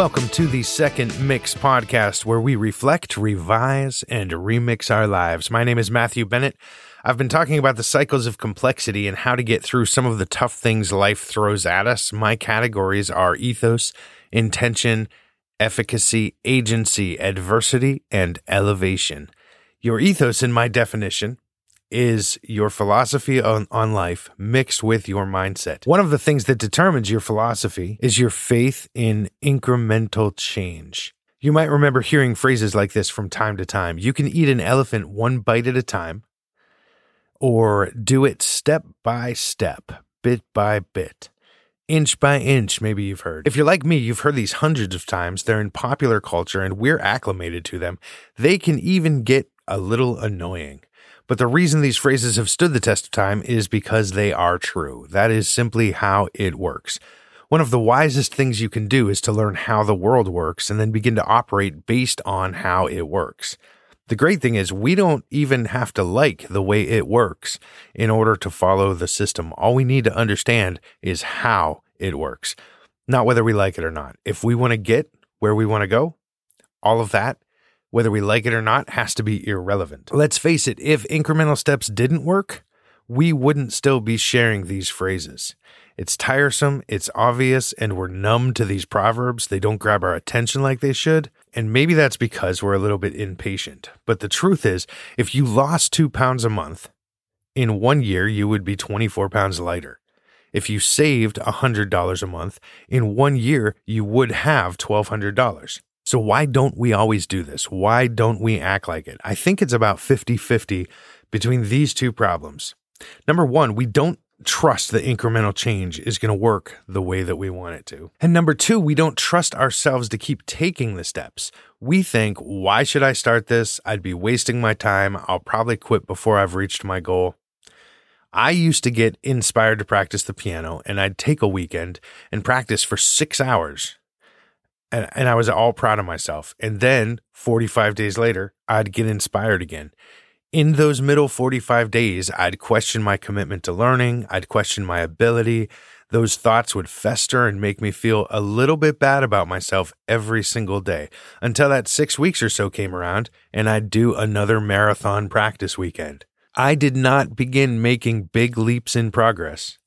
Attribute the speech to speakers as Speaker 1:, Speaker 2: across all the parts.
Speaker 1: Welcome to the Second Mix podcast, where we reflect, revise, and remix our lives. My name is Matthew Bennett. I've been talking about the cycles of complexity and how to get through some of the tough things life throws at us. My categories are ethos, intention, efficacy, agency, adversity, and elevation. Your ethos, in my definition, is your philosophy on, on life mixed with your mindset. One of the things that determines your philosophy is your faith in incremental change. You might remember hearing phrases like this from time to time. You can eat an elephant one bite at a time, or do it step by step, bit by bit, inch by inch, maybe you've heard. If you're like me, you've heard these hundreds of times. They're in popular culture and we're acclimated to them. They can even get a little annoying. But the reason these phrases have stood the test of time is because they are true. That is simply how it works. One of the wisest things you can do is to learn how the world works and then begin to operate based on how it works. The great thing is, we don't even have to like the way it works in order to follow the system. All we need to understand is how it works, not whether we like it or not. If we want to get where we want to go, all of that whether we like it or not has to be irrelevant. Let's face it, if incremental steps didn't work, we wouldn't still be sharing these phrases. It's tiresome, it's obvious, and we're numb to these proverbs. They don't grab our attention like they should. And maybe that's because we're a little bit impatient. But the truth is, if you lost two pounds a month, in one year you would be 24 pounds lighter. If you saved $100 a month, in one year you would have $1,200. So why don't we always do this? Why don't we act like it? I think it's about 50 50 between these two problems. Number one, we don't trust that incremental change is going to work the way that we want it to. And number two, we don't trust ourselves to keep taking the steps. We think, why should I start this? I'd be wasting my time. I'll probably quit before I've reached my goal. I used to get inspired to practice the piano and I'd take a weekend and practice for six hours and, and I was all proud of myself. And then 45 days later, I'd get inspired again. In those middle 45 days, I'd question my commitment to learning. I'd question my ability. Those thoughts would fester and make me feel a little bit bad about myself every single day until that six weeks or so came around and I'd do another marathon practice weekend. I did not begin making big leaps in progress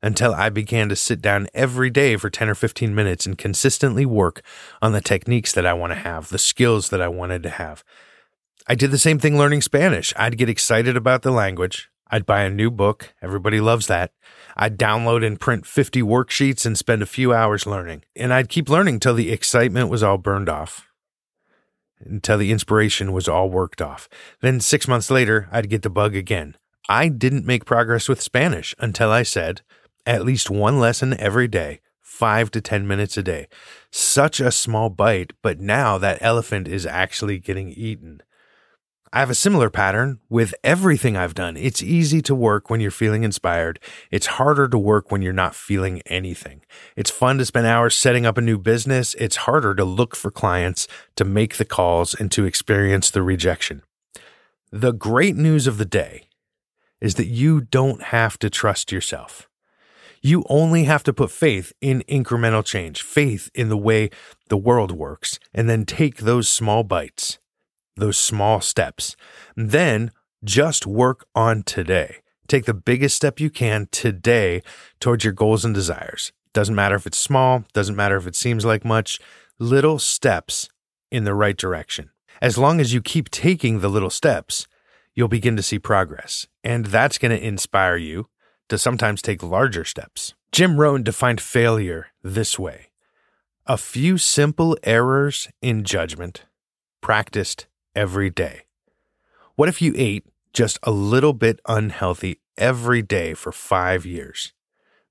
Speaker 1: until I began to sit down every day for 10 or 15 minutes and consistently work on the techniques that I want to have, the skills that I wanted to have. I did the same thing learning Spanish. I'd get excited about the language. I'd buy a new book. Everybody loves that. I'd download and print 50 worksheets and spend a few hours learning. And I'd keep learning till the excitement was all burned off, until the inspiration was all worked off. Then six months later, I'd get the bug again. I didn't make progress with Spanish until I said, at least one lesson every day, five to 10 minutes a day. Such a small bite, but now that elephant is actually getting eaten. I have a similar pattern with everything I've done. It's easy to work when you're feeling inspired. It's harder to work when you're not feeling anything. It's fun to spend hours setting up a new business. It's harder to look for clients, to make the calls, and to experience the rejection. The great news of the day is that you don't have to trust yourself. You only have to put faith in incremental change, faith in the way the world works, and then take those small bites, those small steps. Then just work on today. Take the biggest step you can today towards your goals and desires. Doesn't matter if it's small, doesn't matter if it seems like much, little steps in the right direction. As long as you keep taking the little steps, you'll begin to see progress. And that's going to inspire you to sometimes take larger steps. Jim Rohn defined failure this way a few simple errors in judgment practiced every day. What if you ate just a little bit unhealthy every day for five years?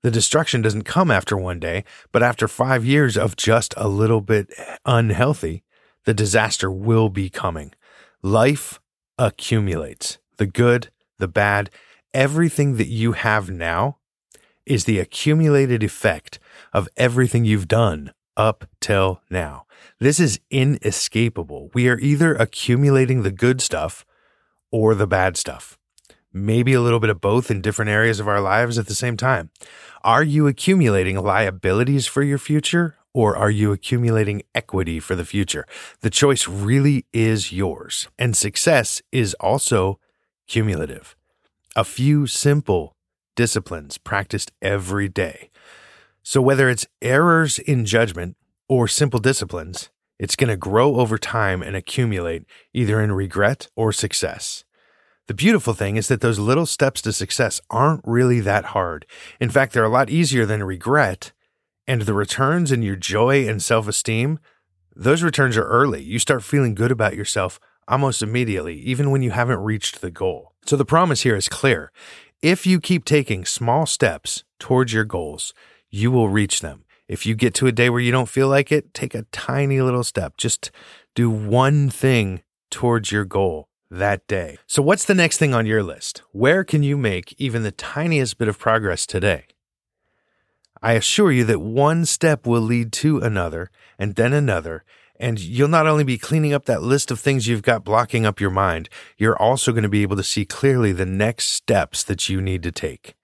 Speaker 1: The destruction doesn't come after one day, but after five years of just a little bit unhealthy, the disaster will be coming. Life accumulates the good, the bad, everything that you have now is the accumulated effect of everything you've done up till now. This is inescapable. We are either accumulating the good stuff or the bad stuff. Maybe a little bit of both in different areas of our lives at the same time. Are you accumulating liabilities for your future or are you accumulating equity for the future? The choice really is yours. And success is also cumulative. A few simple disciplines practiced every day. So, whether it's errors in judgment or simple disciplines, it's going to grow over time and accumulate either in regret or success. The beautiful thing is that those little steps to success aren't really that hard. In fact, they're a lot easier than regret. And the returns in your joy and self esteem, those returns are early. You start feeling good about yourself almost immediately, even when you haven't reached the goal. So the promise here is clear. If you keep taking small steps towards your goals, you will reach them. If you get to a day where you don't feel like it, take a tiny little step. Just do one thing towards your goal that day. So, what's the next thing on your list? Where can you make even the tiniest bit of progress today? I assure you that one step will lead to another, and then another, and you'll not only be cleaning up that list of things you've got blocking up your mind, you're also going to be able to see clearly the next steps that you need to take.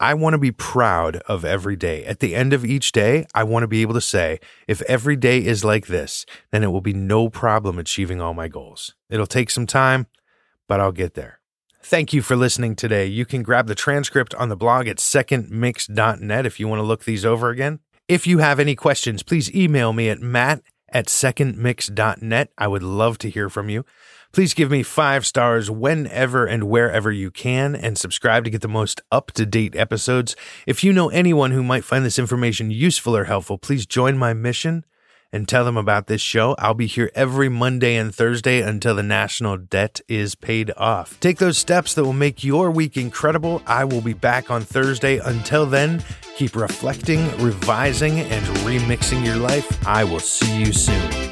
Speaker 1: I want to be proud of every day. At the end of each day, I want to be able to say, if every day is like this, then it will be no problem achieving all my goals. It'll take some time, but I'll get there. Thank you for listening today. You can grab the transcript on the blog at secondmix.net if you want to look these over again. If you have any questions, please email me at matt at secondmix.net. I would love to hear from you. Please give me five stars whenever and wherever you can and subscribe to get the most up to date episodes. If you know anyone who might find this information useful or helpful, please join my mission and tell them about this show. I'll be here every Monday and Thursday until the national debt is paid off. Take those steps that will make your week incredible. I will be back on Thursday. Until then, keep reflecting, revising, and remixing your life. I will see you soon.